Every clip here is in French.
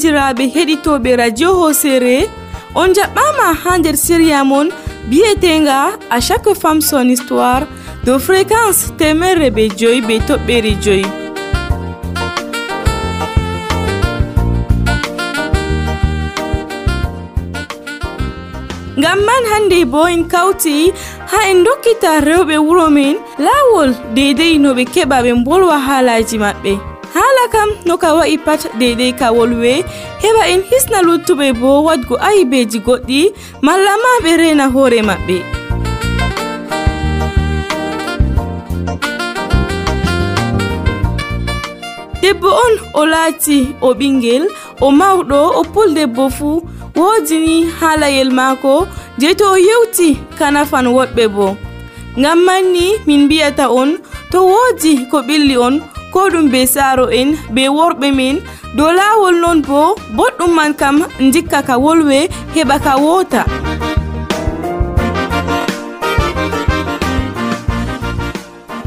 bandiraɓe heɗitoɓe radio hosere. On jaɓɓama ha nder siriya mon biyetenga à chaque femme son histoire de fréquence temerre ɓe joyi ɓe toɓɓere joyi. Ngam man hande bo en kawti ha en dokkita rewɓe wuro min lawol deydey no ɓe keɓa ɓe bolwa haalaji maɓɓe. Haala kam no ka wa'i pat deydey ka wolwe heɓa en hisna luttuɓe bo wadgo ayibeji goɗɗi malla ma ɓe rena hoore maɓɓe. Debbo on o laati o ɓingel o mawɗo o puldebbo fuu woodini haa layel maako je to o yewti kanafan woɗɓe bo. Ngam manni min mbiyata on to woodi ko ɓilli on ko ɗum be saaro en be worɓe men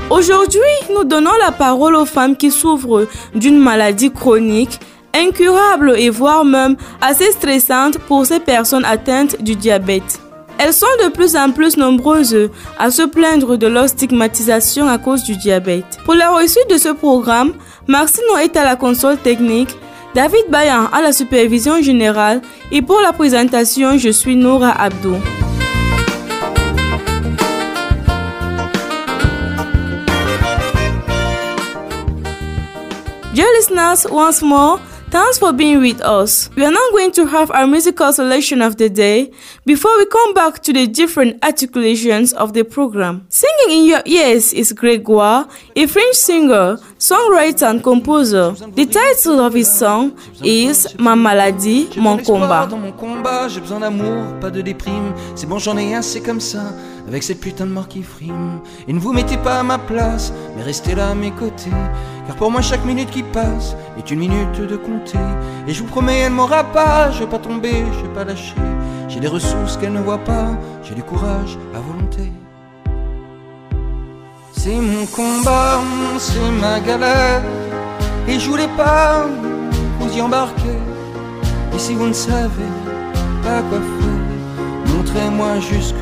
Aujourd'hui, nous donnons la parole aux femmes qui souffrent d'une maladie chronique incurable et voire même assez stressante pour ces personnes atteintes du diabète. Elles sont de plus en plus nombreuses à se plaindre de leur stigmatisation à cause du diabète. Pour la réussite de ce programme, Marcino est à la console technique, David Bayan à la supervision générale et pour la présentation, je suis Nora Abdou. Dear listeners, once more, Thanks for being with us. We are now going to have our musical selection of the day before we come back to the different articulations of the program. Singing in your ears is Gregoire, a French singer, songwriter, and composer. The title of his song is Ma maladie, mon combat. Dans mon combat, j'ai besoin d'amour, pas de déprime. C'est bon, j'en ai assez comme ça, avec cette putain de mort qui frime. Et ne vous mettez pas à ma place, mais restez là à mes côtés. Car pour moi, chaque minute qui passe est une minute de compter. Et je vous promets, elle m'aura pas. Je vais pas tomber, je vais pas lâcher. J'ai des ressources qu'elle ne voit pas. J'ai du courage à volonté. C'est mon combat, c'est ma galère. Et je voulais pas vous y embarquer. Et si vous ne savez pas quoi faire, montrez-moi juste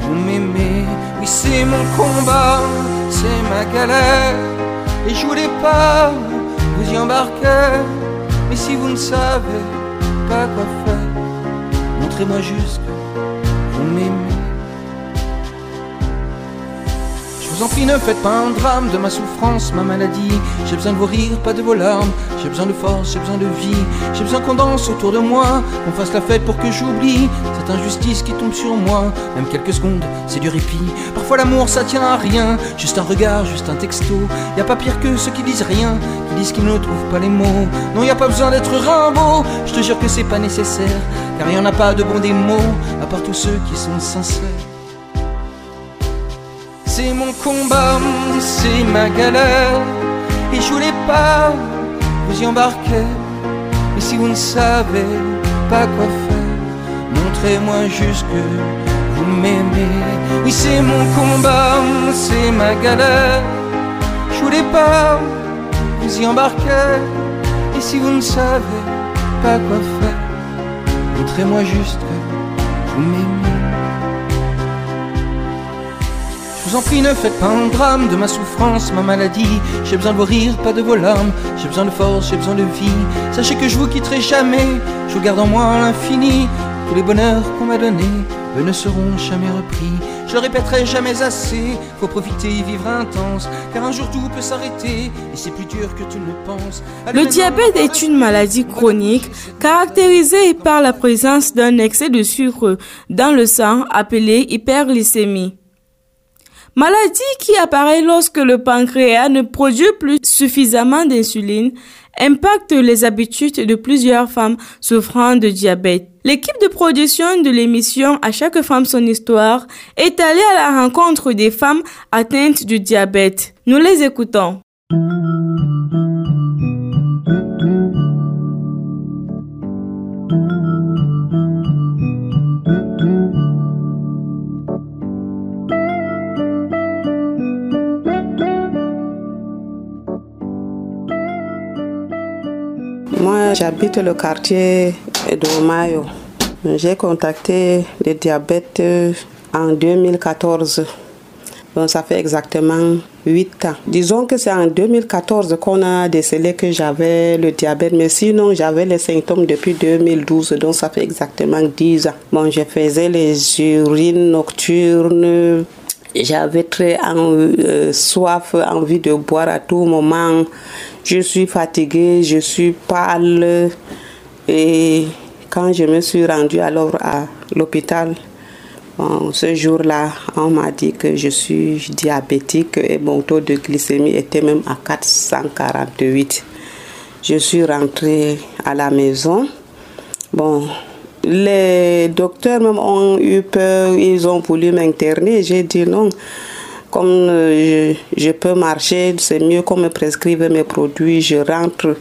vous m'aimez. Oui, c'est mon combat, c'est ma galère. Et je voulais pas vous y embarquer. Mais si vous ne savez pas quoi faire, montrez-moi juste ne faites pas un drame de ma souffrance, ma maladie. J'ai besoin de vos rires, pas de vos larmes. J'ai besoin de force, j'ai besoin de vie. J'ai besoin qu'on danse autour de moi, qu'on fasse la fête pour que j'oublie cette injustice qui tombe sur moi. Même quelques secondes, c'est du répit. Parfois l'amour, ça tient à rien. Juste un regard, juste un texto. Y a pas pire que ceux qui disent rien, qui disent qu'ils ne trouvent pas les mots. Non, y a pas besoin d'être Rimbaud. Je te jure que c'est pas nécessaire, car y en a pas de bons des mots, à part tous ceux qui sont sincères. C'est mon combat, c'est ma galère. Et je voulais pas vous y embarquer. Mais si vous ne savez pas quoi faire, montrez-moi juste que vous m'aimez. Oui, c'est mon combat, c'est ma galère. Je voulais pas vous y embarquer. Et si vous ne savez pas quoi faire, montrez-moi juste que vous m'aimez. Je vous en prie, ne faites pas un drame de ma souffrance, ma maladie. J'ai besoin de vos rires, pas de vos larmes. J'ai besoin de force, j'ai besoin de vie. Sachez que je vous quitterai jamais. Je vous garde en moi l'infini. Tous les bonheurs qu'on m'a donnés, eux ne seront jamais repris. Je le répéterai jamais assez. Faut profiter et vivre intense. Car un jour tout peut s'arrêter. Et c'est plus dur que tu ne le penses. Le diabète est une maladie chronique caractérisée par la présence d'un excès de sucre dans le sang appelé hyperglycémie. Maladie qui apparaît lorsque le pancréas ne produit plus suffisamment d'insuline, impacte les habitudes de plusieurs femmes souffrant de diabète. L'équipe de production de l'émission À chaque femme son histoire est allée à la rencontre des femmes atteintes du diabète. Nous les écoutons. J'habite le quartier de Mayo. J'ai contacté le diabète en 2014. Donc ça fait exactement 8 ans. Disons que c'est en 2014 qu'on a décelé que j'avais le diabète, mais sinon j'avais les symptômes depuis 2012, donc ça fait exactement 10 ans. Bon, je faisais les urines nocturnes, j'avais très euh, soif, envie de boire à tout moment. Je suis fatiguée, je suis pâle. Et quand je me suis rendue alors à l'hôpital, ce jour-là, on m'a dit que je suis diabétique et mon taux de glycémie était même à 448. Je suis rentrée à la maison. Bon, les docteurs même ont eu peur, ils ont voulu m'interner. J'ai dit non. Comme euh, je, peux marcher, c'est mieux qu'on me prescrive mes produits. Je rentre.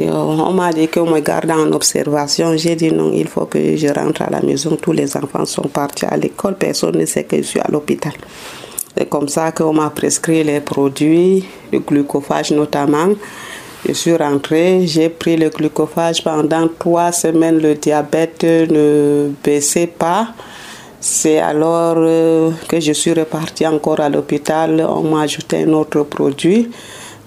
Euh, on m'a dit qu'on me garde en observation. J'ai dit non, il faut que je rentre à la maison. Tous les enfants sont partis à l'école. Personne ne sait que je suis à l'hôpital. C'est comme ça qu'on m'a prescrit les produits, le glucophage notamment. Je suis rentrée, j'ai pris le glucophage pendant trois semaines. Le diabète ne baissait pas. C'est alors euh, que je suis repartie encore à l'hôpital. On m'a ajouté un autre produit.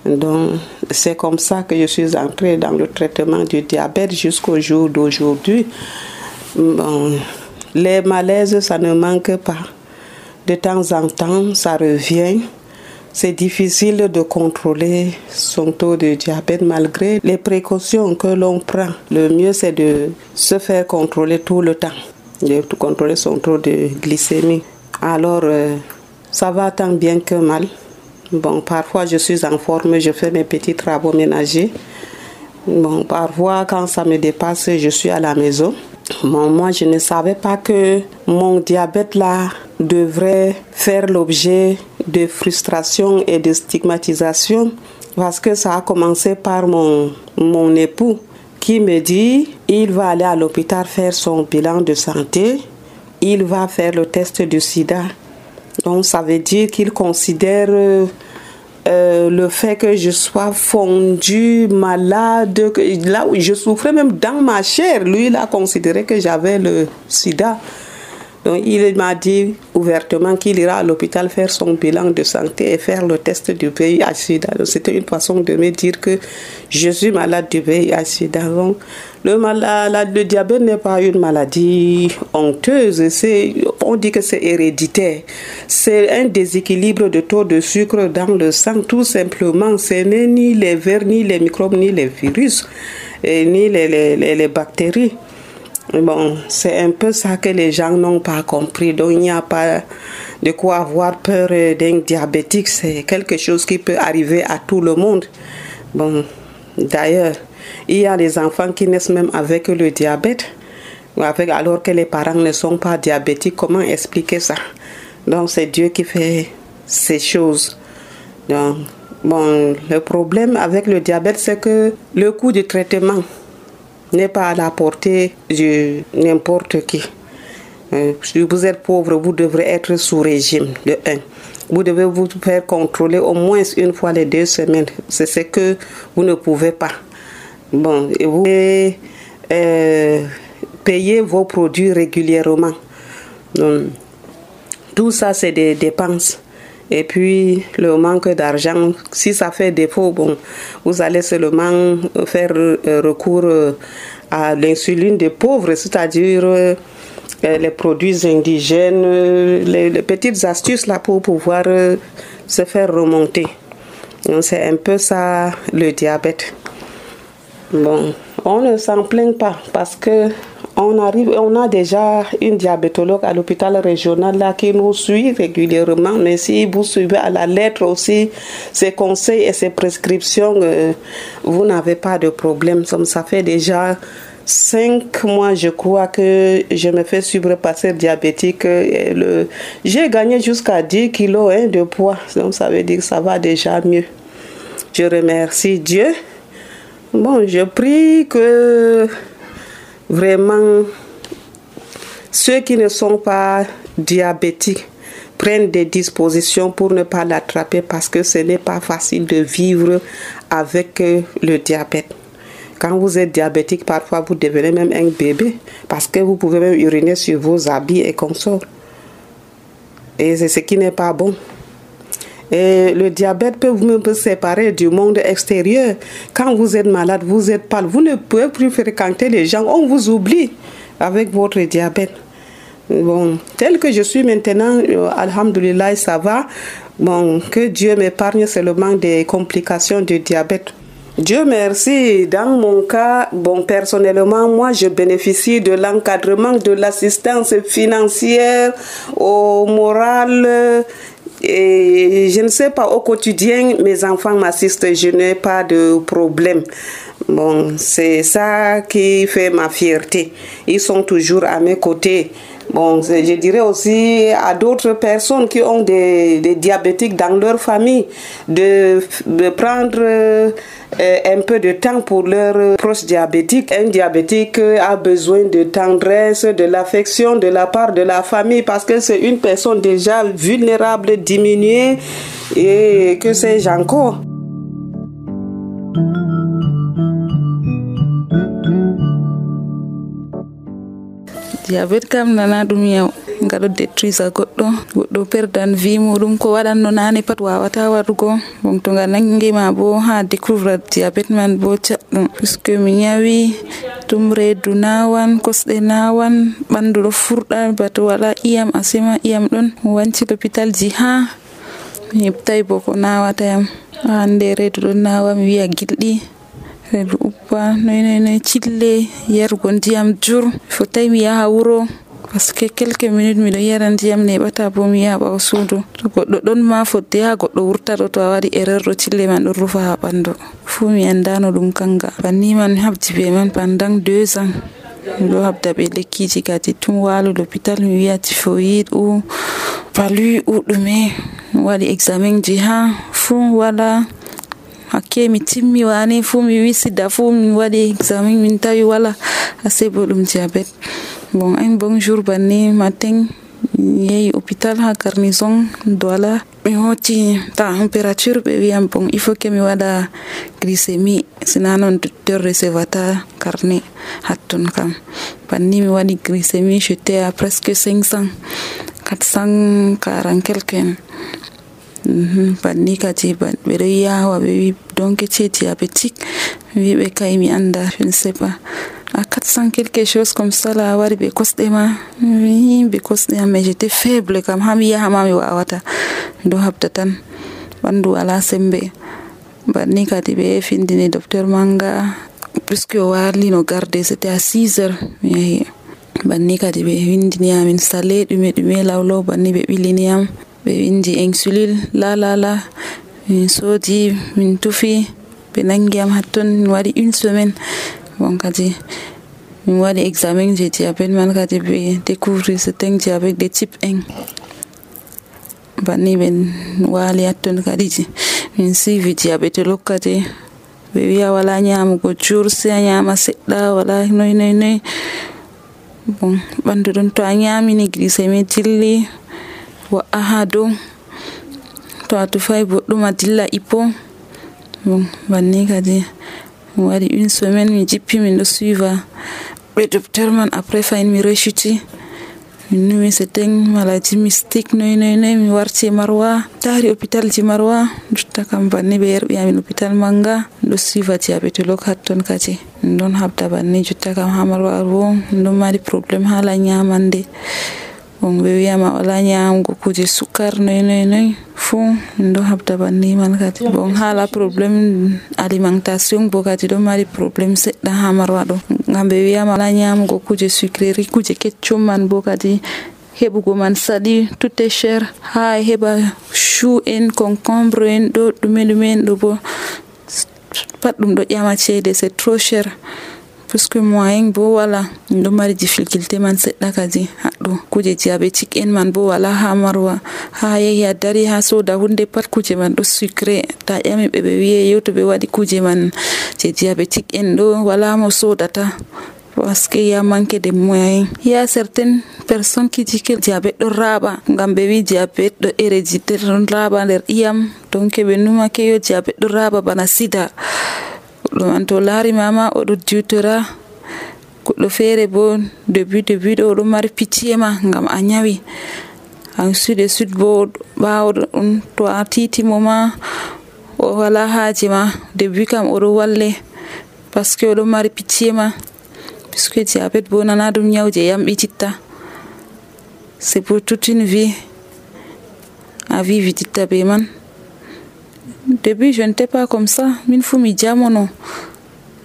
Donc, c'est comme ça que je suis entrée dans le traitement du diabète jusqu'au jour d'aujourd'hui. Bon, les malaises, ça ne manque pas. De temps en temps, ça revient c'est difficile de contrôler son taux de diabète malgré les précautions que l'on prend. Le mieux, c'est de se faire contrôler tout le temps, de contrôler son taux de glycémie. Alors, euh, ça va tant bien que mal. Bon, parfois je suis en forme, je fais mes petits travaux ménagers. Bon, parfois quand ça me dépasse, je suis à la maison. Bon, moi, je ne savais pas que mon diabète là devrait faire l'objet de frustration et de stigmatisation parce que ça a commencé par mon, mon époux qui me dit il va aller à l'hôpital faire son bilan de santé, il va faire le test du sida. Donc ça veut dire qu'il considère euh, le fait que je sois fondue, malade, là où je souffrais même dans ma chair, lui il a considéré que j'avais le sida. Donc il m'a dit ouvertement qu'il ira à l'hôpital faire son bilan de santé et faire le test du VIH-Sida. C'était une façon de me dire que je suis malade du VIH-Sida. Le, le diabète n'est pas une maladie honteuse. On dit que c'est héréditaire. C'est un déséquilibre de taux de sucre dans le sang, tout simplement. Ce n'est ni les vers, ni les microbes, ni les virus, ni les, les, les bactéries. Bon, c'est un peu ça que les gens n'ont pas compris. Donc, il n'y a pas de quoi avoir peur d'un diabétique. C'est quelque chose qui peut arriver à tout le monde. Bon, d'ailleurs, il y a des enfants qui naissent même avec le diabète, alors que les parents ne sont pas diabétiques. Comment expliquer ça? Donc, c'est Dieu qui fait ces choses. Donc, bon, le problème avec le diabète, c'est que le coût du traitement n'est pas à la portée de n'importe qui. Euh, si vous êtes pauvre, vous devrez être sous régime de 1. Vous devez vous faire contrôler au moins une fois les deux semaines. C'est ce que vous ne pouvez pas. Bon, et vous devez euh, payer vos produits régulièrement. Donc, tout ça, c'est des dépenses. Et puis, le manque d'argent, si ça fait défaut, bon, vous allez seulement faire euh, recours euh, à l'insuline des pauvres, c'est-à-dire euh, les produits indigènes, les, petites astuces là pour pouvoir se faire remonter. C'est un peu ça le diabète. Bon, on ne s'en plaint pas parce que on arrive, on a déjà une diabétologue à l'hôpital régional là qui nous suit régulièrement. Mais si vous suivez à la lettre aussi ses conseils et ses prescriptions, euh, vous n'avez pas de problème. Ça fait déjà cinq mois, je crois que je me fais suivre par cette diabétique. J'ai gagné jusqu'à 10 kilos hein, de poids. Donc ça veut dire que ça va déjà mieux. Je remercie Dieu. Bon, je prie que vraiment ceux qui ne sont pas diabétiques prennent des dispositions pour ne pas l'attraper parce que ce n'est pas facile de vivre avec euh, le diabète. Quand vous êtes diabétique, parfois vous devenez même un bébé parce que vous pouvez même uriner sur vos habits et consorts. Et c'est ce qui n'est pas bon. Et le diabète peut vous séparer du monde extérieur. Quand vous êtes malade, vous êtes pâle, vous ne pouvez plus fréquenter les gens, on vous oublie avec votre diabète. Bon, tel que je suis maintenant, euh, alhamdulillah, ça va. Bon, que Dieu m'épargne seulement des complications du diabète. Dieu merci. Dans mon cas, bon, personnellement, moi, je bénéficie de l'encadrement, de l'assistance financière, au moral. Et je ne sais pas, au quotidien, mes enfants m'assistent, je n'ai pas de problème. Bon, c'est ça qui fait ma fierté. Ils sont toujours à mes côtés. Bon, je dirais aussi à d'autres personnes qui ont des, diabétiques dans leur famille de, de prendre euh, un peu de temps pour leur proche diabétique. Un diabétique a besoin de tendresse, de l'affection de la part de la famille parce que c'est une personne déjà vulnérable, diminuée et que sais-je encore. diabet kam nana gaɗo détruisa goɗɗo. Goɗɗo perdan vi muɗum ko waɗanno nane pat wawata waɗugo bon to nga nangima bo ha découvre diabéte man bo caɗɗum. Puisque mi ñawi tum reedu nawan kosɗe nawan ɓandu ɗo furɗa bato wala iyam asima iyam ɗon. Wanci l'hôpital ji ha mi heɓtai bo ko nawatayam hande reedu ɗon nawa mi wiya gilɗi. Reedu uppa noynoynoy cille yarugo ndiyam jur. Fotai mi yaha wuro parce que quelques minutes miɗo yara ndiyam neɓata bo mi yaha ɓawo suudu. To goɗɗo ɗon ma fodde ha goɗɗo wurta ɗo to a waɗi erreur ɗo cille man ɗon rufa ha ɓandu. Fuu mi anndano ɗum kanga. Banni man habdi be man pendant deux ans. Miɗo habda ɓe lekkiji kadi tum walu l'hôpital mi wiya tifoyid ou palu ou ɗume. Mi waɗi examen ji ha. Fuu wala. Hakke mi timmi wane fuu mi wisida fuu mi waɗi examen min tawi wala. Ase bo ɗum diabet bon un bon jour matin. Mi yehi hôpital ha garnison douala. Mi hoti température wiyam bon. Il faut que mi waɗa glycémie. Sina noon docteur recevata carnet hatton kam. Banni mi waɗi glycémie à presque 500 440 quelque banni kadi ɓeɗo yawa ɓe wi donc c'est diabétique wi ɓe kay mi anda je ne sais à 400 quelque chose comme ça wari ɓe kosɗe ma. Ɓe kosɗe am mais j'étais faible kam. Ha mi yahama mi wawata miɗo habda tan. Ɓandu wala sembe. Banni kadi ɓe findini docteur manga. Puisque o warlino garde c'était à 6 heures mi yahi banni kadi ɓe windini salé ɗume ɗume lawlaw banni ɓe ɓiliniyam ɓe windi insulil lalala min soodi min tufi ɓe nangiyam hatton min waɗi une semaine bon, kadi min waɗi examen je diabet man, kadi ɓe découvri certain diabet de type 1 banni ɓe waali hatton kadi min suivi diabetologue kadi. Ɓe wiya wala nyamugo jur se a nyama seɗɗa wala noy noy noy bon ɓandu ɗon to a nyamini glycémie dilli wa'a ha dow to a tufai boɗɗum a dilla ipo. Bon banni kadi. Mi waɗi une semaine mi jippi min ɗo suiva. Ɓe docteur man après fayin mi rechuti min numi c'était maladie mystique noy mi warti marwa. Tari hôpital ji marwa. Jotta kam banni ɓe yerɓi amin hôpital manga. Ɗo suiva diabétologue hatton kadi. Min ɗon habda banni jotta kam ha marwa bo min ɗon mari probléme hala nyamande bon ɓe wiyama wala nyamgo kuje sukkar noy noy noy. Fuu min ɗo habda banni man kadi. Bon hala probléme alimentation bo kadi ɗo mari probléme seɗɗa ha marwa ɗo. Gam ɓe wiyama wala nyamgo kuje sucrerie kuje keccum man bo kadi. Heɓugo man saɗi tout est cher. Ha heɓa chou en concombre en ɗo ɗume ɗume en ɗo bo. Pat ɗum ɗo ƴama ceede c'est trop cher. Puisque moyen bo wala min ɗo mari difficulté man seɗɗa kadi haɗɗo kuje diabétique en man bo wala ha marwa. Ha yehi a dari ha soda hunde pat kuje man ɗo sucré. Ta ƴami ɓe ɓe wiye yo to ɓe kuje man. Je diabétique en ɗo wala mo sodata parce que ya manque de moyens. Il y a certaines personnes qui dit que diabète ɗo raaɓa ngam ɓe wi diabète ɗo héréditaire ɗon raaɓa nder iyam donc ɓe numake yo diabète ɗo raaɓa bana sida goɗɗo man to laari mama oɗo diwtora goɗɗo feere bo debut debut ɗo oɗo mari pitiye ma ngam a ñawi ensuite e sud bo ɓaawo ɗum to a titimo ma o wala haaje ma debut kam oɗo walle. Par ce que oɗo mari pitiye ma. Puisque diabet bo nana ɗum ñawje yamɓititta c'est pour toute une vie a vi vititta be man. début je n'étais pas comme ça. Min fuu mi jamono.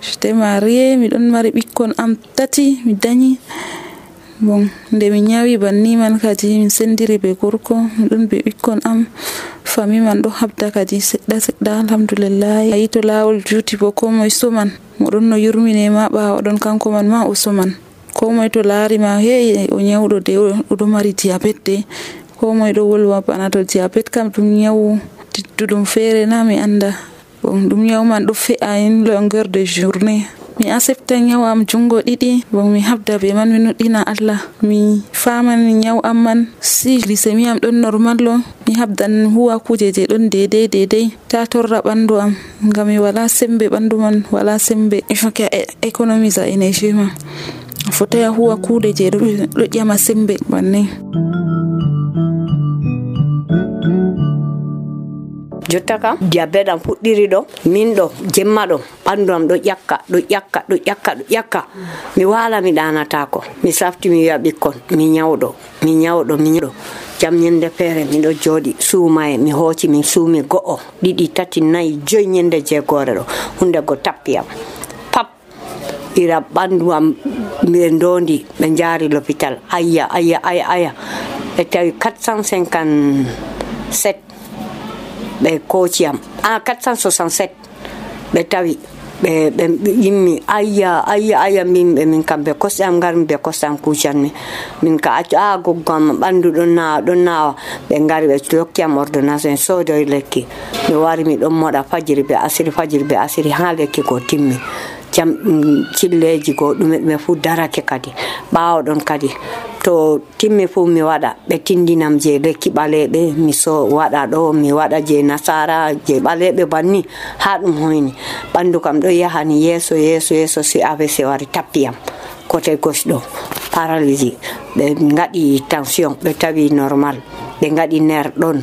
J'étais marié miɗon mari ɓikkon am tati mi dañi. Bon nde mi ñawi banni man kadi min sendiri be gorko miɗon be ɓikkon am. Fami man ɗo habda kadi seɗɗa seɗɗa alhamdulillahi ayi to lawol juuti bo ko moye soman. Moɗon no yurminema ɓawa ɗon kanko man ma o soman. Ko moye to laarima hey o ñawɗo de oɗo mari diabete. De ko moye ɗo wolwa bana to diabete kam ɗum ñawu tidduɗum feere na mi annda bon ɗum nyawu man ɗo fe'a en longueur de journée. Mi accepta nyawu am jungo ɗiɗi. Bon mi habda be man mi nuɗɗina allah. Mi faman nyawu am man. Si lisemi am ɗon normal o mi habdan huwa kuje je ɗon dedei dedei. Ta torra ɓandu am. Ngam mi wala sembe ɓandu man wala sembe. E Il faut que économise a e énergie ma. Fotaya huwa kuuɗe je ɗo ƴama sembe bannin jotta kam diabet am fuɗɗiri ɗo min ɗo jemma ɗo ɓandu am ɗo ƴakka ɗo ƴakka ɗo ƴakka ɗo ƴakka. Mi wala mi ɗanatako mi safti mi wiya ɓikkon mi ñawɗo mi ñawɗo mi ñawɗo jam ñande feere miɗo jooɗi suumaye mi hooci min suumi go'o ɗiɗi tati nayyi joyi ñande jeegore ɗo hunde go tappi pap ira ɓandu am ɓe ndondi ɓe jaari l'hôpital ayya ayya aya aya ɓe tawi 457 ɓe kociyam en a 467 ɓe tawi ɓe ɓe yimmi ayya ayya ayya min min kam ɓe kosɗe am garmi ɓe kosɗe am kucanmi min ka accu a goggo am ɓandu ɗon nawa ɗon nawa ɓe gari ɓe lokkiyam ordonnance en soodoye lekki. Mi wari miɗon moɗa fajiri ɓe asiri fajiri ɓe asiri ha lekki ko timmi jam mm, cilleji go ɗume ɗume fuu darake kadi ɓawaɗon kadi. To timmi fuu mi waɗa ɓe tindinam je lekki ɓaleɓe mi so waɗa ɗo mi waɗa je nasara je ɓaleɓe banni ha ɗum hoyni. Ɓandu kam ɗo yahani yeeso yeeso yeeso si avc wari tappiyam côté gauche ɗo paralysie. Ɓe gaɗi tension ɓe tawi normal. Ɓe gaɗi ner ɗon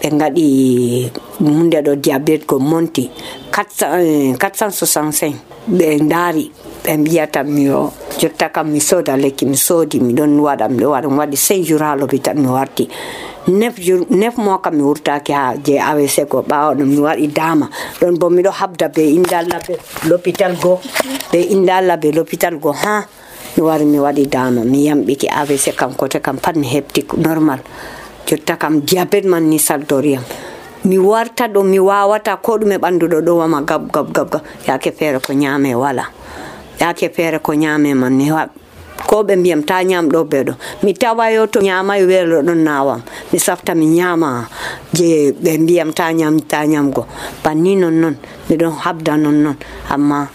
ɓe gaɗi hunde ɗo diabete ko monti. 465 ɓe daari ɓe mbiyata mi jotta kam mi sooda lekki mi soodi miɗon waɗa miɗo waɗa mi waɗi 5 jours ha l'hôpital mi warti. Nef jour neuf mois kam mi wurtaki ha je awc ko ɓawa ɗum mi waɗi dama ɗon bo miɗo habda be inde allah be l'hôpital goo be inde allah be l'hôpital goo ha mi wari mi waɗi dama mi yamɓiti avc kam kote kam pat mi heɓti normal jotta kam diabet man ni saldoriyam mi warta ɗo mi wawata ko ɗume e ɗo ɗo wama gab gab gab gab. Yake feere ko ñaame wala. Yake feere ko ñaame man mi ko ɓe mbiyam ta ñam ɗo ɓe ɗo mi tawayo to ñamayi weelo ɗon nawam mi safta mi ñama je ɓe mbiyam ta ñam ta ñamgo banni non noon miɗon habda non noon amma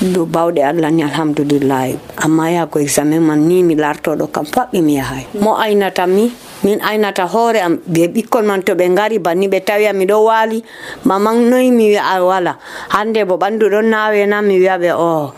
do bawɗe allah ni alhamdulillahi amma yago examen man ni mi lartoɗo kam faɓɓi mi yahay mo aynata mi min aynata hoore am. Ɓe ɓikkon man to ɓe ngari banni ɓe tawi am miɗo waali. Maman noyi mi wiya wala. Hande bo ɓandu ɗon nawe na mi wiya ɓe o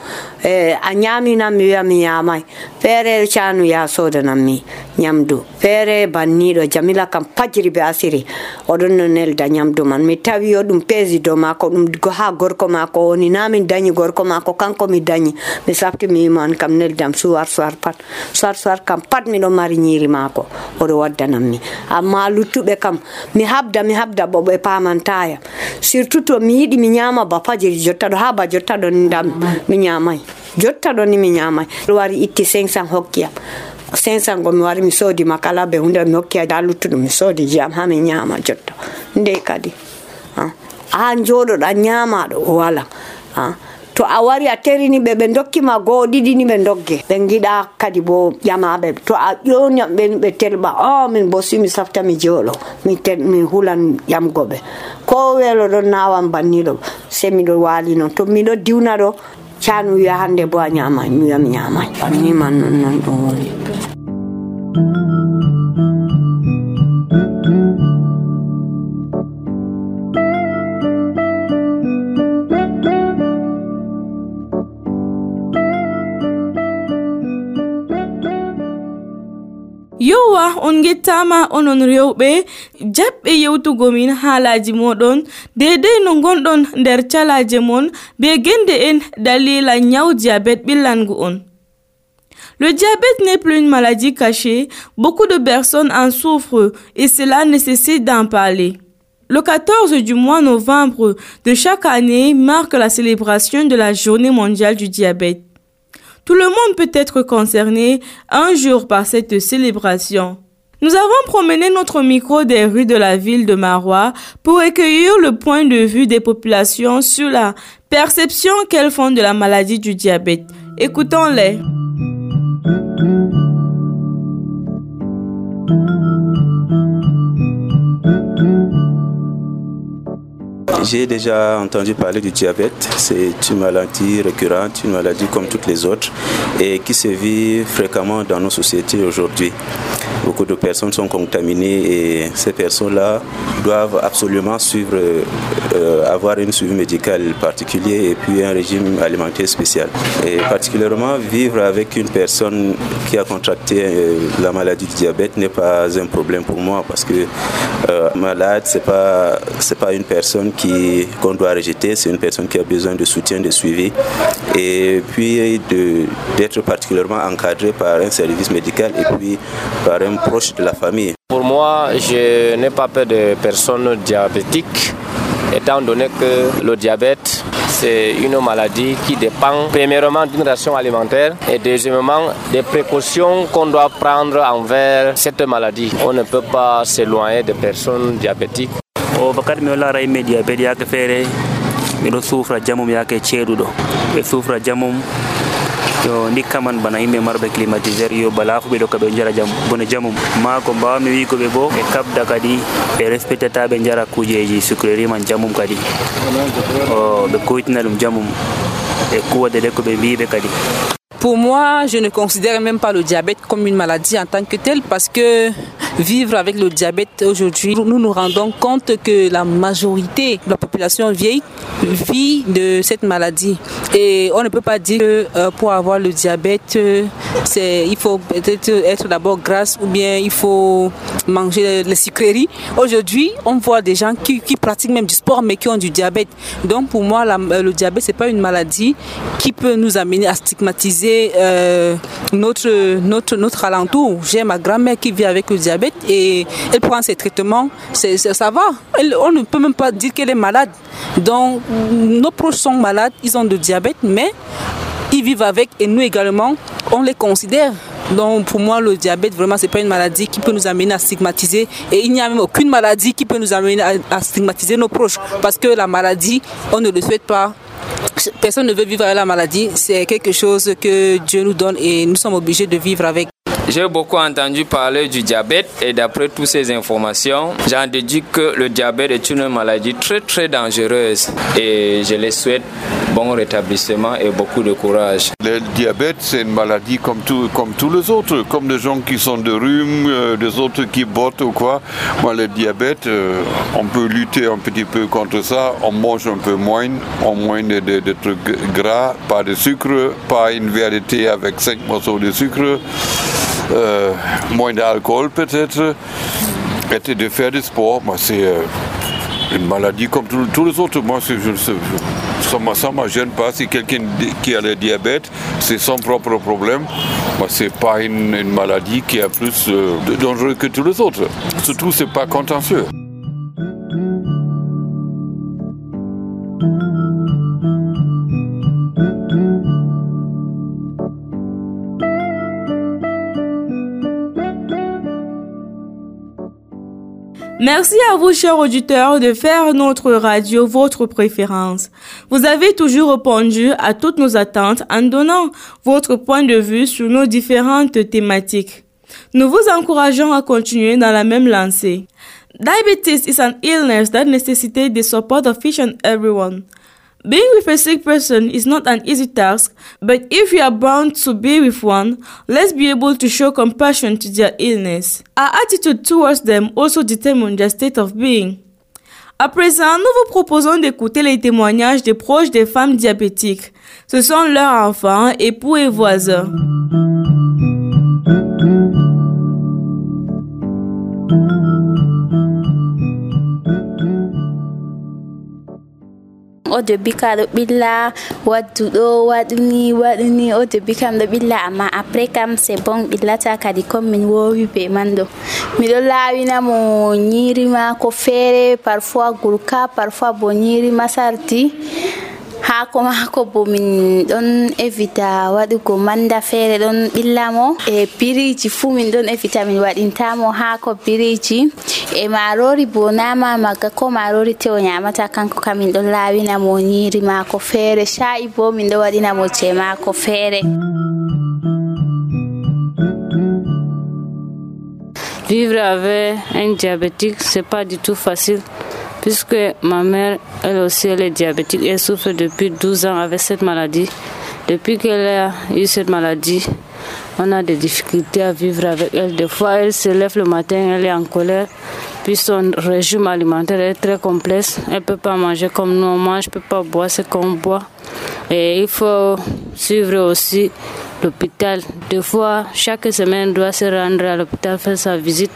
e a ñaminam mi wiya mi ñamay feere canu ya sodanam mi ñamdu feere banniɗo jamila kam fajiri be asiri. Oɗon no nelda ñamdu man. Mi tawi o ɗum peesi dow mako ɗum ha gorko mako woni. Na min dañi gorko mako kanko mi dañi mi saftimi mi wimo an kam neldam suwar suwar pat. Suwar suwar kam pat miɗo mari ñiiri mako oɗo waddanam mi amma luttuɓe kam mi habda mi habda bo ɓe pamantayam surtout to mi yiɗi mi ñama ba fajiri jotta ɗo ha ba jotta ɗo dam mi ñamay jotta ɗo ni mi ñamay ɗo wari itti 500 hokkiyam 500 go mi wari mi soodi makala be hunde mi hokki da luttuɗum mi soodi jiyam ha mi ñama jotta. Nde kadi ha joɗoɗa ñamaɗo wala to a wari a terini ɓe ɓe dokkima goo ɗiɗi ni ɓe dogge ɓe giɗa kadi bo ƴamaɓe to a ƴoniyam ɓe ɓe telɓa o min bo si mi safta mi jooɗo mi mi hulan ƴamgoɓe ko welo ɗon nawam banniɗo se miɗo waali noon to miɗo diwna ɗo canu wiya hande bo a ñamay mi wiya mi ñamay banni man non non ɗum woni Le diabète n'est plus une maladie cachée, beaucoup de personnes en souffrent et cela nécessite d'en parler. Le 14 du mois novembre de chaque année marque la célébration de la journée mondiale du diabète. Tout le monde peut être concerné un jour par cette célébration. Nous avons promené notre micro des rues de la ville de Marois pour recueillir le point de vue des populations sur la perception qu'elles font de la maladie du diabète. Écoutons-les. J'ai déjà entendu parler du diabète. C'est une maladie récurrente, une maladie comme toutes les autres et qui se vit fréquemment dans nos sociétés aujourd'hui. Beaucoup de personnes sont contaminées et ces personnes-là doivent absolument suivre, euh, avoir une suivi médical particulier et puis un régime alimentaire spécial. Et particulièrement vivre avec une personne qui a contracté euh, la maladie du diabète n'est pas un problème pour moi parce que euh, malade c'est pas pas une personne qui qu'on doit rejeter, c'est une personne qui a besoin de soutien, de suivi et puis d'être particulièrement encadré par un service médical et puis par un proche de la famille. Pour moi, je n'ai pas peur de personnes diabétiques, étant donné que le diabète, c'est une maladie qui dépend premièrement d'une ration alimentaire et deuxièmement des précautions qu'on doit prendre envers cette maladie. On ne peut pas s'éloigner des personnes diabétiques. Yo ndikka man bana yimɓe marɓe climatiseur yo bala fu ɓe ɗo ka ɓe jara jam bone jamum ma ko mbawami wi bo ɓe kabda kadi ɓe respectata ɓe jara kujeji sucrerie man jamum kadi o ɓe koytina ɗum jamum ɓe kuwadede ko ɓe mbiɓe kadi Pour moi, je ne considère même pas le diabète comme une maladie en tant que telle parce que vivre avec le diabète aujourd'hui, nous nous rendons compte que la majorité de la population vieille vit de cette maladie. Et on ne peut pas dire que euh, pour avoir le diabète, euh, il faut peut-être être d'abord grasse ou bien il faut manger les sucreries. Aujourd'hui, on voit des gens qui, pratiquent même du sport mais qui ont du diabète. Donc pour moi, la, le diabète, c'est pas une maladie qui peut nous amener à stigmatiser euh, notre, notre, notre alentour. J'ai ma grand-mère qui vit avec le diabète et elle prend ses traitements, ça va. On ne peut même pas dire qu'elle est malade. Donc, nos proches sont malades, ils ont du diabète, mais ils vivent avec et nous également, on les considère. Donc pour moi, le diabète, vraiment, c'est pas une maladie qui peut nous amener à stigmatiser. Et il n'y a même aucune maladie qui peut nous amener à stigmatiser nos proches. Parce que la maladie, on ne le souhaite pas. Personne ne veut vivre avec la maladie. C'est quelque chose que Dieu nous donne et nous sommes obligés de vivre avec. J'ai beaucoup entendu parler du diabète et d'après toutes ces informations, j'en déduis que le diabète est une maladie très très dangereuse et je les souhaite bon rétablissement et beaucoup de courage. Le diabète, c'est une maladie comme, tout, comme tous les autres, comme des gens qui sont de rhume, euh, des autres qui bottent ou quoi. Moi, le diabète, euh, on peut lutter un petit peu contre ça, on mange un peu moins, on moins de, de, de trucs gras, pas de sucre, pas une vérité avec 5 morceaux de sucre. Moins d'alcool peut-être, et de faire du sport, moi c'est une maladie comme tous, les autres. Moi, ça ne me gêne pas. Si quelqu'un qui a le diabète, c'est son propre problème. Moi, c'est pas une, maladie qui est plus dangereuse que tous les autres. Surtout, c'est pas contentieux. Merci à vous, chers auditeurs, de faire notre radio votre préférence. Vous avez toujours répondu à toutes nos attentes en donnant votre point de vue sur nos différentes thématiques. Nous vous encourageons à continuer dans la même lancée. Diabetes is an illness that necessitates the support of each and everyone. Being with a sick person is not an easy task, but if you are bound to be with one, let's be able to show compassion to their illness. Our attitude towards them also determines their state of being. À présent, nous vous proposons d'écouter les témoignages des proches des femmes diabétiques. Ce sont leurs enfants, époux et voisins. o debbi ka ɗo ɓilla waddu ɗo waɗuni waɗuni o debbi kam ɗo ɓilla. Amma après kam c'est bon ɓillata kadi comme min wowi be man ɗo. Miɗo lawinamo nyiri mako feere parfois gurka parfois bo nyiri masardi. haako maako bo min ɗon evita waɗugo manda feere ɗon ɓillamo e biriji fuu min ɗon evita min waɗintamo haako biriji. E marori bo nama magga ko marori tewo nyamata kanko kam min ɗon lawinamo nyiri maako feere. Sha'i bo min ɗo waɗinamo je maako feere. Vivre avec un diabétique, c'est pas du tout facile. Puisque ma mère, elle aussi, elle est diabétique. Elle souffre depuis 12 ans avec cette maladie. Depuis qu'elle a eu cette maladie, on a des difficultés à vivre avec elle. Des fois, elle se lève le matin, elle est en colère. Puis son régime alimentaire est très complexe. Elle ne peut pas manger comme nous on mange, elle ne peut pas boire ce qu'on boit. Et il faut suivre aussi l'hôpital. Deux fois, chaque semaine, doit se rendre à l'hôpital faire sa visite.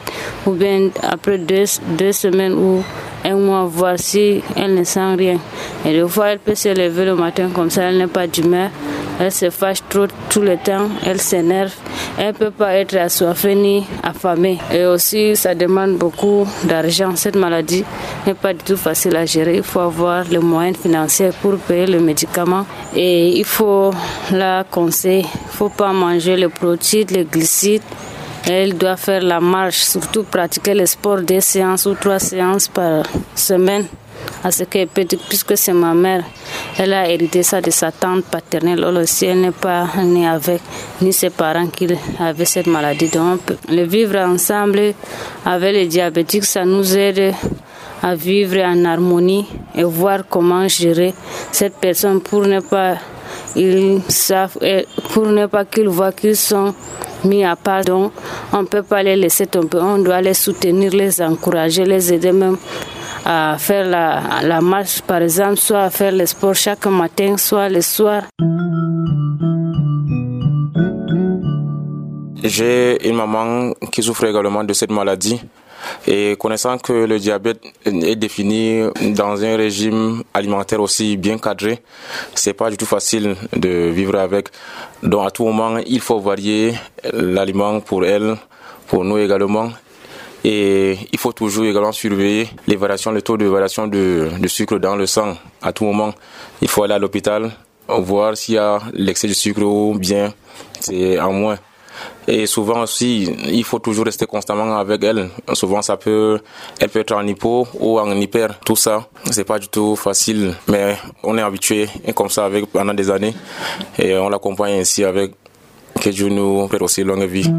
Ou bien après deux, deux semaines ou un mois, voir si elle ne sent rien. Et des fois, elle peut se lever le matin comme ça, elle n'est pas d'humeur. Elle se fâche trop tout le temps, elle s'énerve. Elle ne peut pas être assoiffée ni affamée. Et aussi, ça demande beaucoup d'argent. Cette maladie n'est pas du tout facile à gérer. Il faut avoir les moyens financiers pour payer le médicament. Et il faut la conseiller. Il ne faut pas manger les protéines, les glucides. Elle doit faire la marche, surtout pratiquer le sport deux séances ou trois séances par semaine. À ce dire, puisque c'est ma mère, elle a hérité ça de sa tante paternelle. Elle aussi, elle n'est pas née avec, ni ses parents qui avaient cette maladie. Donc, le vivre ensemble avec les diabétiques, ça nous aide à vivre en harmonie et voir comment gérer cette personne pour ne pas ils savent, pour ne pas qu'ils voient qu'ils sont mis à part. Donc, on ne peut pas les laisser tomber. On doit les soutenir, les encourager, les aider même à faire la, la marche, par exemple, soit à faire le sport chaque matin, soit le soir. J'ai une maman qui souffre également de cette maladie. Et connaissant que le diabète est défini dans un régime alimentaire aussi bien cadré, c'est pas du tout facile de vivre avec. Donc à tout moment, il faut varier l'aliment pour elle, pour nous également. Et il faut toujours également surveiller les variations, le taux de variation de, de sucre dans le sang. À tout moment, il faut aller à l'hôpital, voir s'il y a l'excès de sucre ou bien c'est en moins. Et souvent aussi, il faut toujours rester constamment avec elle. Souvent, ça peut, elle peut être en hypo ou en hyper. Tout ça, c'est pas du tout facile, mais on est habitué comme ça avec pendant des années et on l'accompagne ainsi avec que Dieu nous fait aussi longue vie.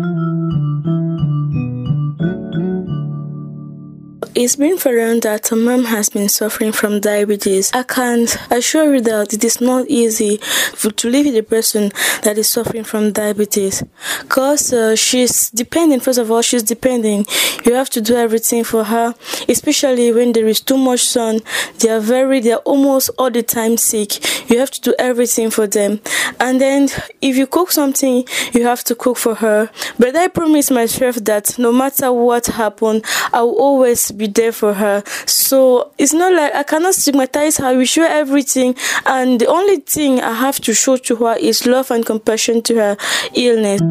It's been found that a mom has been suffering from diabetes. I can't assure you that it is not easy to live with a person that is suffering from diabetes because uh, she's dependent. First of all, she's dependent. You have to do everything for her, especially when there is too much sun. They are very, they are almost all the time sick. You have to do everything for them. And then if you cook something, you have to cook for her. But I promise myself that no matter what happens, I will always be there for her. So it's not like I cannot stigmatize her. We show everything, and the only thing I have to show to her is love and compassion to her illness.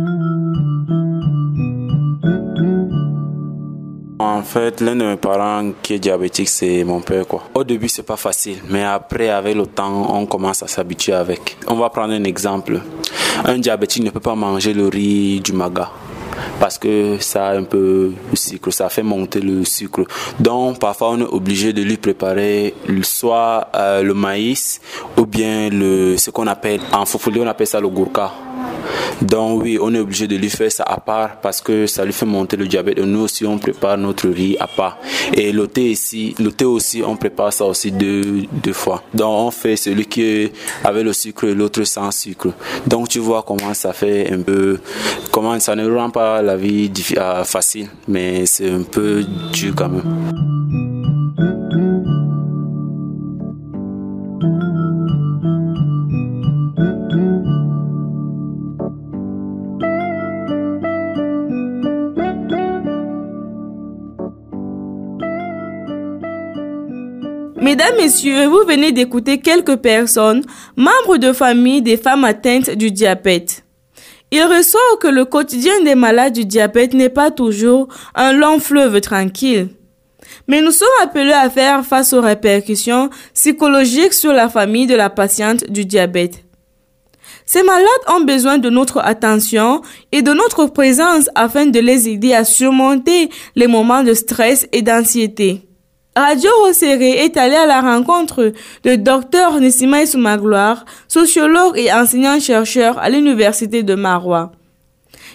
En fait, l'un de mes parents qui est diabétique, c'est mon père. Quoi. Au début, c'est pas facile, mais après, avec le temps, on commence à s'habituer avec. On va prendre un exemple. Un diabétique ne peut pas manger le riz du maga parce que ça un peu sucre, ça fait monter le sucre. Donc parfois on est obligé de lui préparer soit euh, le maïs ou bien le ce qu'on appelle en fofoli on appelle ça le gourka. Donc oui, on est obligé de lui faire ça à part parce que ça lui fait monter le diabète. Et nous aussi, on prépare notre riz à part. Et le thé ici, le thé aussi, on prépare ça aussi deux, deux fois. Donc on fait celui qui est avec le sucre et l'autre sans sucre. Donc tu vois comment ça fait un peu, comment ça ne rend pas la vie facile, mais c'est un peu dur quand même. Messieurs, vous venez d'écouter quelques personnes, membres de famille des femmes atteintes du diabète. Il ressort que le quotidien des malades du diabète n'est pas toujours un long fleuve tranquille. Mais nous sommes appelés à faire face aux répercussions psychologiques sur la famille de la patiente du diabète. Ces malades ont besoin de notre attention et de notre présence afin de les aider à surmonter les moments de stress et d'anxiété. Radio Rosséré est allé à la rencontre de Dr Nessima Soumagloire, sociologue et enseignant-chercheur à l'Université de Marois.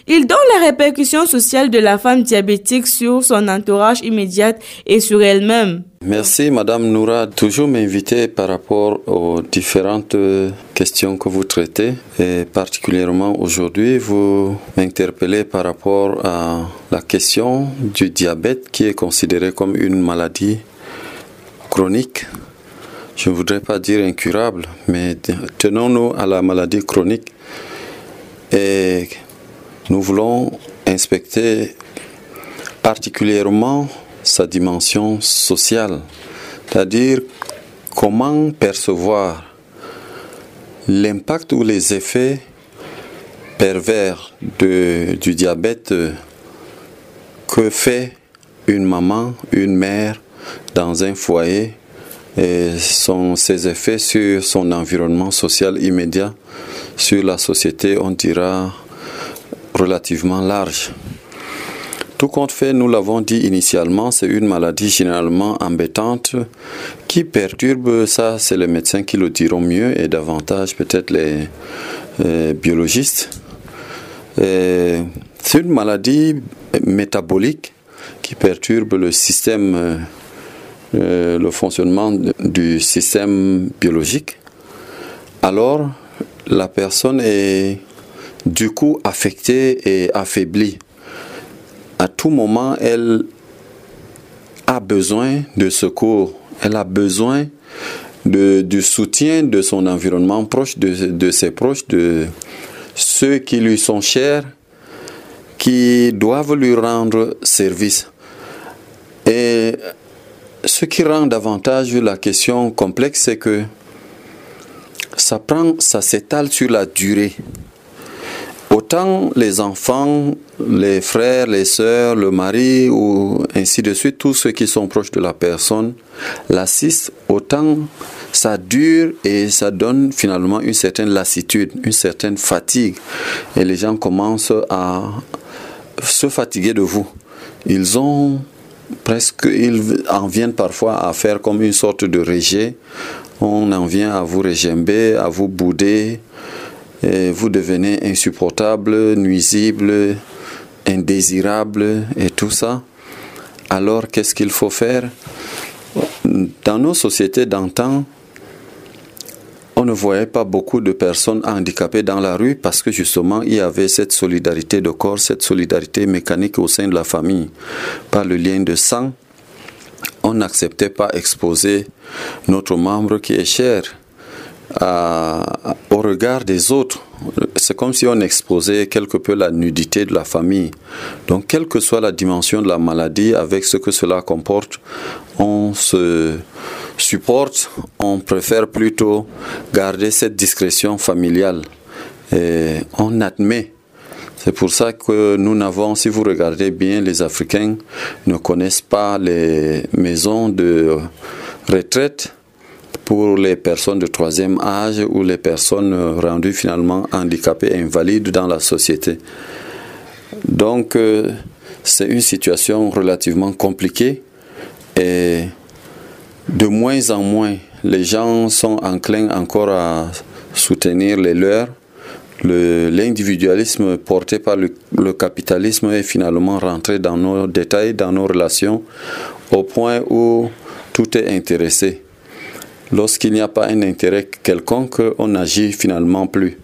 Il donne les répercussions sociales de la femme diabétique sur son entourage immédiat et sur elle-même. Merci Madame Noura, toujours m'inviter par rapport aux différentes questions que vous traitez et particulièrement aujourd'hui vous m'interpellez par rapport à la question du diabète qui est considéré comme une maladie chronique. Je ne voudrais pas dire incurable, mais tenons-nous à la maladie chronique et nous voulons inspecter particulièrement sa dimension sociale, c'est-à-dire comment percevoir l'impact ou les effets pervers du diabète que fait une maman, une mère dans un foyer et son, ses effets sur son environnement social immédiat, sur la société, on dira relativement large. Tout compte fait, nous l'avons dit initialement, c'est une maladie généralement embêtante qui perturbe, ça c'est les médecins qui le diront mieux et davantage peut-être les euh, biologistes. C'est une maladie métabolique qui perturbe le système, euh, euh, le fonctionnement du système biologique. Alors, la personne est du coup affectée et affaiblie. À tout moment, elle a besoin de secours, elle a besoin de, du soutien de son environnement proche, de, ses proches, de ceux qui lui sont chers, qui doivent lui rendre service. Et ce qui rend davantage la question complexe, c'est que ça prend, ça s'étale sur la durée. Autant les enfants, les frères, les sœurs, le mari ou ainsi de suite, tous ceux qui sont proches de la personne l'assistent, autant ça dure et ça donne finalement une certaine lassitude, une certaine fatigue. Et les gens commencent à se fatiguer de vous. Ils ont presque, ils en viennent parfois à faire comme une sorte de rejet. On en vient à vous régimber, à vous bouder, vous devenez insupportable, nuisible, indésirable et tout ça. Alors qu'est-ce qu'il faut faire? Dans nos sociétés d'antan, on ne voyait pas beaucoup de personnes handicapées dans la rue parce que justement il y avait cette solidarité de corps, cette solidarité mécanique au sein de la famille par le lien de sang. On n'acceptait pas exposer notre membre qui est cher au regard des autres. C'est comme si on exposait quelque peu la nudité de la famille. Donc, quelle que soit la dimension de la maladie, avec ce que cela comporte, on se supporte, on préfère plutôt garder cette discrétion familiale. Et on admet. C'est pour ça que nous n'avons, si vous regardez bien, les Africains ne connaissent pas les maisons de retraite pour les personnes de troisième âge ou les personnes rendues finalement handicapées et invalides dans la société. Donc, euh, c'est une situation relativement compliquée et de moins en moins, les gens sont enclins encore à soutenir les leurs. L'individualisme porté par le, le, capitalisme est finalement rentré dans nos détails, dans nos relations, au point où tout est intéressé. Lorsqu'il n'y a pas un intérêt quelconque, on n'agit finalement plus.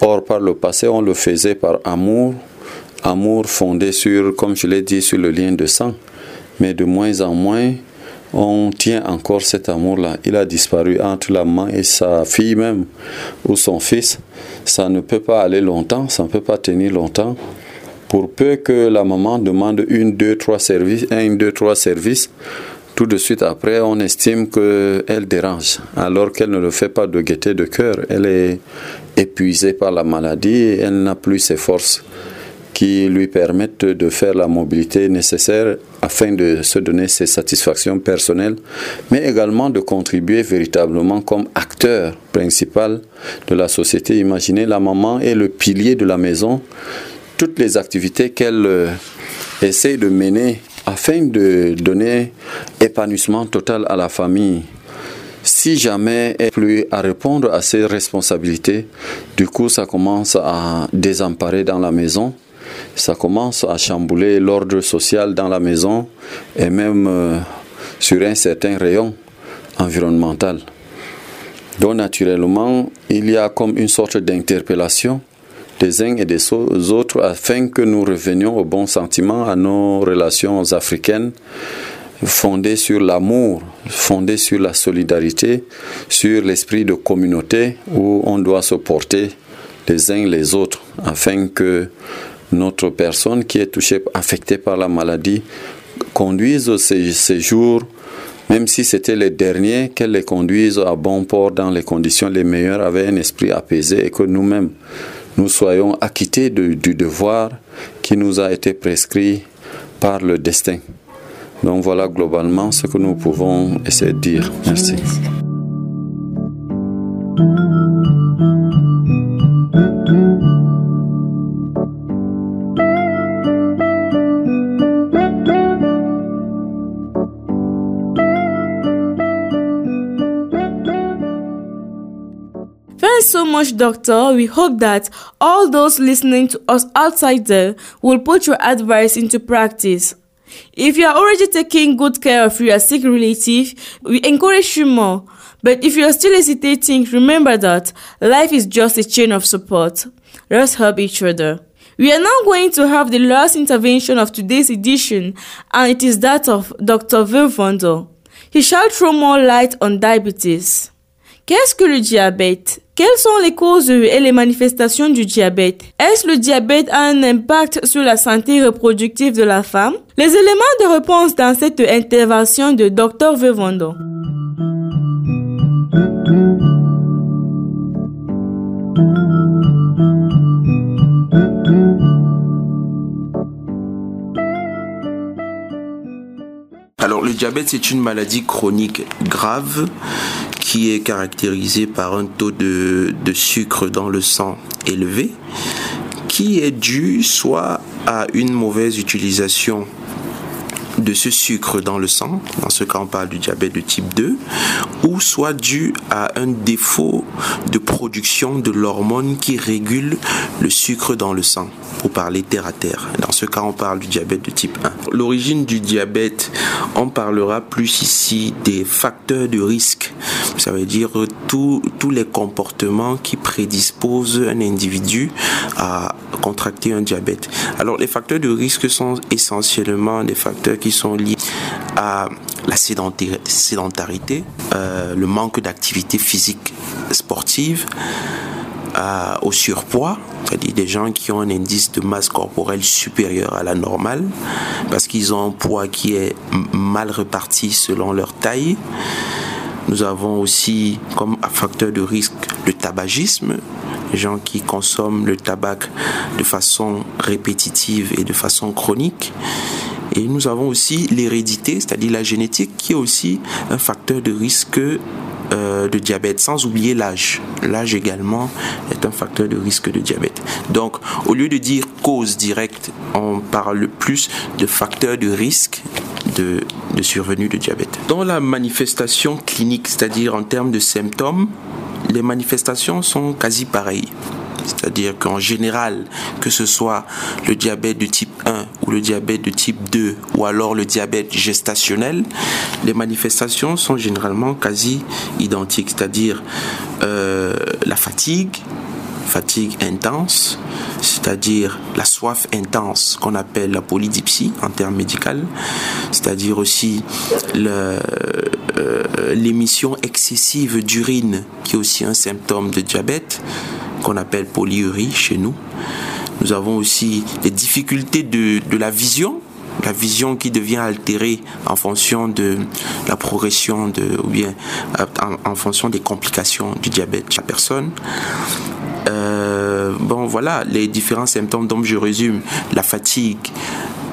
Or, par le passé, on le faisait par amour, amour fondé sur, comme je l'ai dit, sur le lien de sang. Mais de moins en moins, on tient encore cet amour-là. Il a disparu entre la maman et sa fille même, ou son fils. Ça ne peut pas aller longtemps, ça ne peut pas tenir longtemps. Pour peu que la maman demande une, deux, trois services, un, deux, trois services, tout de suite après, on estime qu'elle dérange, alors qu'elle ne le fait pas de gaieté de cœur. Elle est épuisée par la maladie elle n'a plus ses forces qui lui permettent de faire la mobilité nécessaire afin de se donner ses satisfactions personnelles, mais également de contribuer véritablement comme acteur principal de la société. Imaginez, la maman est le pilier de la maison. Toutes les activités qu'elle euh, essaie de mener afin de donner épanouissement total à la famille. Si jamais elle plus à répondre à ses responsabilités, du coup ça commence à désemparer dans la maison, ça commence à chambouler l'ordre social dans la maison et même euh, sur un certain rayon environnemental. Donc naturellement, il y a comme une sorte d'interpellation des uns et des autres afin que nous revenions au bon sentiment à nos relations africaines fondées sur l'amour, fondées sur la solidarité, sur l'esprit de communauté où on doit se porter les uns les autres afin que notre personne qui est touchée, affectée par la maladie, conduise ces, jours même si c'était les derniers, qu'elle les conduise à bon port dans les conditions les meilleures, avec un esprit apaisé et que nous-mêmes, nous soyons acquittés du devoir qui nous a été prescrit par le destin. Donc voilà globalement ce que nous pouvons essayer de dire. Merci. So much, Doctor. We hope that all those listening to us outside there will put your advice into practice. If you are already taking good care of your sick relative, we encourage you more. But if you are still hesitating, remember that life is just a chain of support. Let's help each other. We are now going to have the last intervention of today's edition, and it is that of Dr. Vilvondo. He shall throw more light on diabetes. Qu'est-ce que le diabète Quelles sont les causes et les manifestations du diabète? Est-ce le diabète a un impact sur la santé reproductive de la femme? Les éléments de réponse dans cette intervention de Dr Vevondo. Alors le diabète c'est une maladie chronique grave qui est caractérisée par un taux de, sucre dans le sang élevé qui est dû soit à une mauvaise utilisation de ce sucre dans le sang, dans ce cas on parle du diabète de type 2, ou soit dû à un défaut de production de l'hormone qui régule le sucre dans le sang, pour parler terre à terre. Dans ce cas on parle du diabète de type 1. L'origine du diabète, on parlera plus ici des facteurs de risque. Ça veut dire tous les comportements qui prédisposent un individu à contracter un diabète. Alors les facteurs de risque sont essentiellement des facteurs qui sont liés à la sédentarité, euh, le manque d'activité physique sportive, euh, au surpoids, c'est-à-dire des gens qui ont un indice de masse corporelle supérieur à la normale, parce qu'ils ont un poids qui est mal reparti selon leur taille. Nous avons aussi comme facteur de risque le tabagisme, les gens qui consomment le tabac de façon répétitive et de façon chronique. Et nous avons aussi l'hérédité, c'est-à-dire la génétique, qui est aussi un facteur de risque euh, de diabète, sans oublier l'âge. L'âge également est un facteur de risque de diabète. Donc, au lieu de dire cause directe, on parle plus de facteur de risque de, de survenue de diabète. Dans la manifestation clinique, c'est-à-dire en termes de symptômes, les manifestations sont quasi pareilles. C'est-à-dire qu'en général, que ce soit le diabète de type 1 ou le diabète de type 2 ou alors le diabète gestationnel, les manifestations sont généralement quasi identiques. C'est-à-dire euh, la fatigue, fatigue intense, c'est-à-dire la soif intense qu'on appelle la polydipsie en termes médicaux, c'est-à-dire aussi euh, l'émission excessive d'urine qui est aussi un symptôme de diabète qu'on appelle polyurie chez nous. Nous avons aussi les difficultés de, la vision, la vision qui devient altérée en fonction de la progression ou bien en, fonction des complications du diabète de la personne. Bon, voilà les différents symptômes. Donc, je résume la fatigue,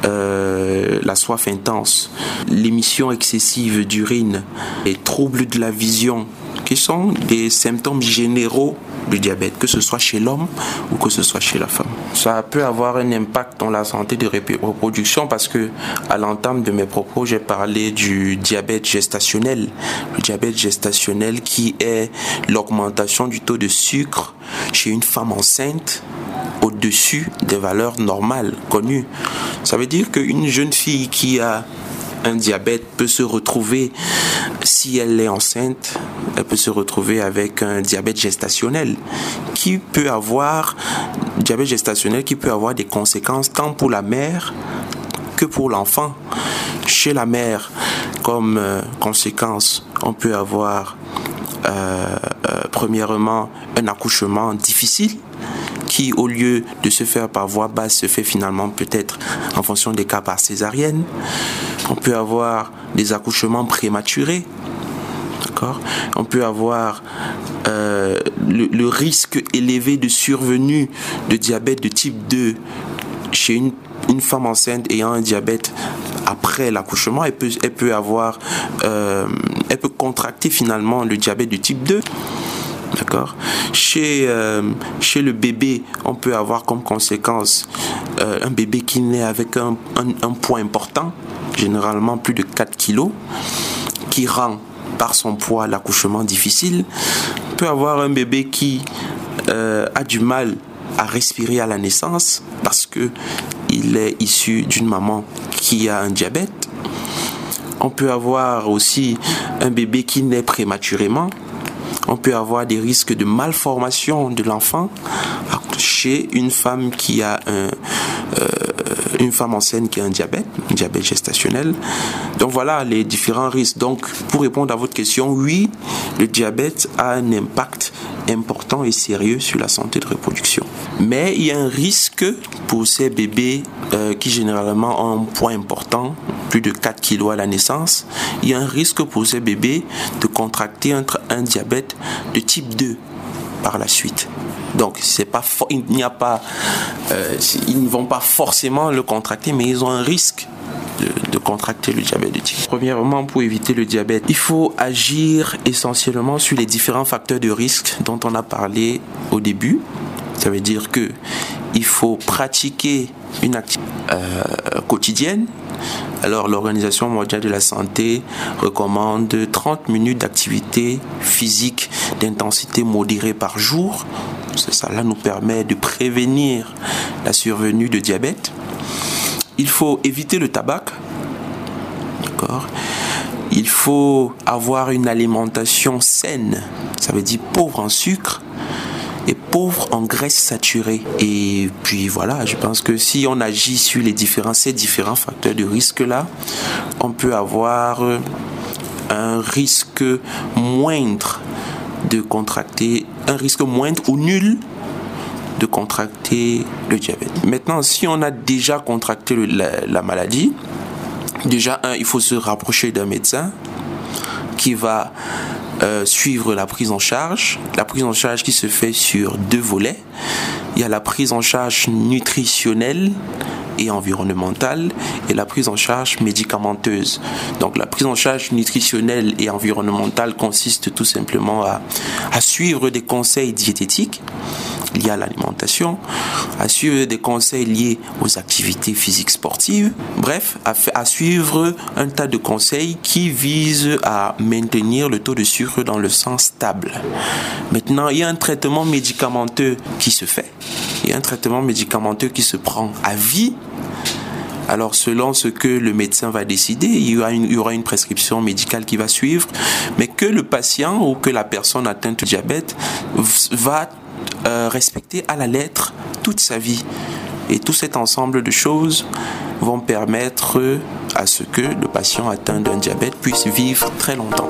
euh, la soif intense, l'émission excessive d'urine, les troubles de la vision, qui sont des symptômes généraux du diabète, que ce soit chez l'homme ou que ce soit chez la femme. Ça peut avoir un impact dans la santé de reproduction parce que à l'entame de mes propos, j'ai parlé du diabète gestationnel. Le diabète gestationnel qui est l'augmentation du taux de sucre chez une femme enceinte au-dessus des valeurs normales connues. Ça veut dire qu'une jeune fille qui a un diabète peut se retrouver, si elle est enceinte, elle peut se retrouver avec un diabète gestationnel qui peut avoir, diabète gestationnel qui peut avoir des conséquences tant pour la mère que pour l'enfant. Chez la mère, comme euh, conséquence, on peut avoir premièrement un accouchement difficile qui, au lieu de se faire par voie basse, se fait finalement peut-être en fonction des cas par césarienne. On peut avoir des accouchements prématurés. D'accord? On peut avoir euh, le, risque élevé de survenue de diabète de type 2 chez une, une femme enceinte ayant un diabète après l'accouchement, elle peut, avoir, euh, elle peut contracter finalement le diabète de type 2. D'accord? Chez, euh, chez le bébé, on peut avoir comme conséquence euh, un bébé qui naît avec un, un, poids important, généralement plus de 4 kilos, qui rend par son poids l'accouchement difficile. On peut avoir un bébé qui a du mal à respirer à la naissance parce que il est issu d'une maman qui a un diabète. On peut avoir aussi un bébé qui naît prématurément on peut avoir des risques de malformation de l'enfant chez une femme qui a euh, une femme enceinte qui a un diabète, un diabète gestationnel. Donc voilà les différents risques. Donc pour répondre à votre question, oui, le diabète a un impact important et sérieux sur la santé de reproduction. Mais il y a un risque pour ces bébés euh, qui généralement ont un poids important, plus de 4 kg à la naissance. Il y a un risque pour ces bébés de contracter un, diabète de type 2 par la suite. Donc, c'est pas, il n'y a pas, euh, ils ne vont pas forcément le contracter, mais ils ont un risque de, contracter le diabète de type. Premièrement, pour éviter le diabète, il faut agir essentiellement sur les différents facteurs de risque dont on a parlé au début. Ça veut dire que il faut pratiquer une activité euh, quotidienne. Alors l'Organisation mondiale de la santé recommande 30 minutes d'activité physique d'intensité modérée par jour. Cela nous permet de prévenir la survenue de diabète. Il faut éviter le tabac. D'accord? Il faut avoir une alimentation saine, ça veut dire pauvre en sucre et pauvre en graisse saturée. Et puis voilà, je pense que si on agit sur les différents, ces différents facteurs de risque-là, on peut avoir un risque moindre de contracter, un risque moindre ou nul de contracter le diabète. Maintenant, si on a déjà contracté la, maladie, déjà, un, il faut se rapprocher d'un médecin qui va euh, suivre la prise en charge. La prise en charge qui se fait sur deux volets. Il y a la prise en charge nutritionnelle et environnementale et la prise en charge médicamenteuse. Donc la prise en charge nutritionnelle et environnementale consiste tout simplement à, suivre des conseils diététiques liés à l'alimentation, à suivre des conseils liés aux activités physiques sportives, bref, à, à, suivre un tas de conseils qui visent à maintenir le taux de sucre dans le sang stable. Maintenant, il y a un traitement médicamenteux qui se fait, il y a un traitement médicamenteux qui se prend à vie alors selon ce que le médecin va décider, il y, aura une, prescription médicale qui va suivre, mais que le patient ou que la personne atteinte de diabète va euh, respecter à la lettre toute sa vie. Et tout cet ensemble de choses vont permettre à ce que le patient atteint d'un diabète puisse vivre très longtemps.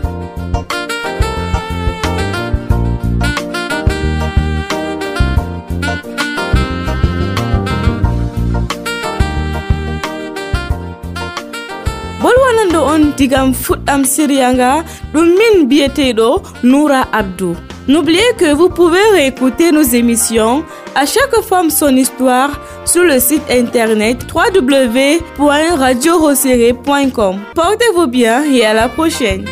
digam N'oubliez que vous pouvez réécouter nos émissions à chaque femme son histoire sur le site internet www.radiorosseré.com. Portez-vous bien et à la prochaine.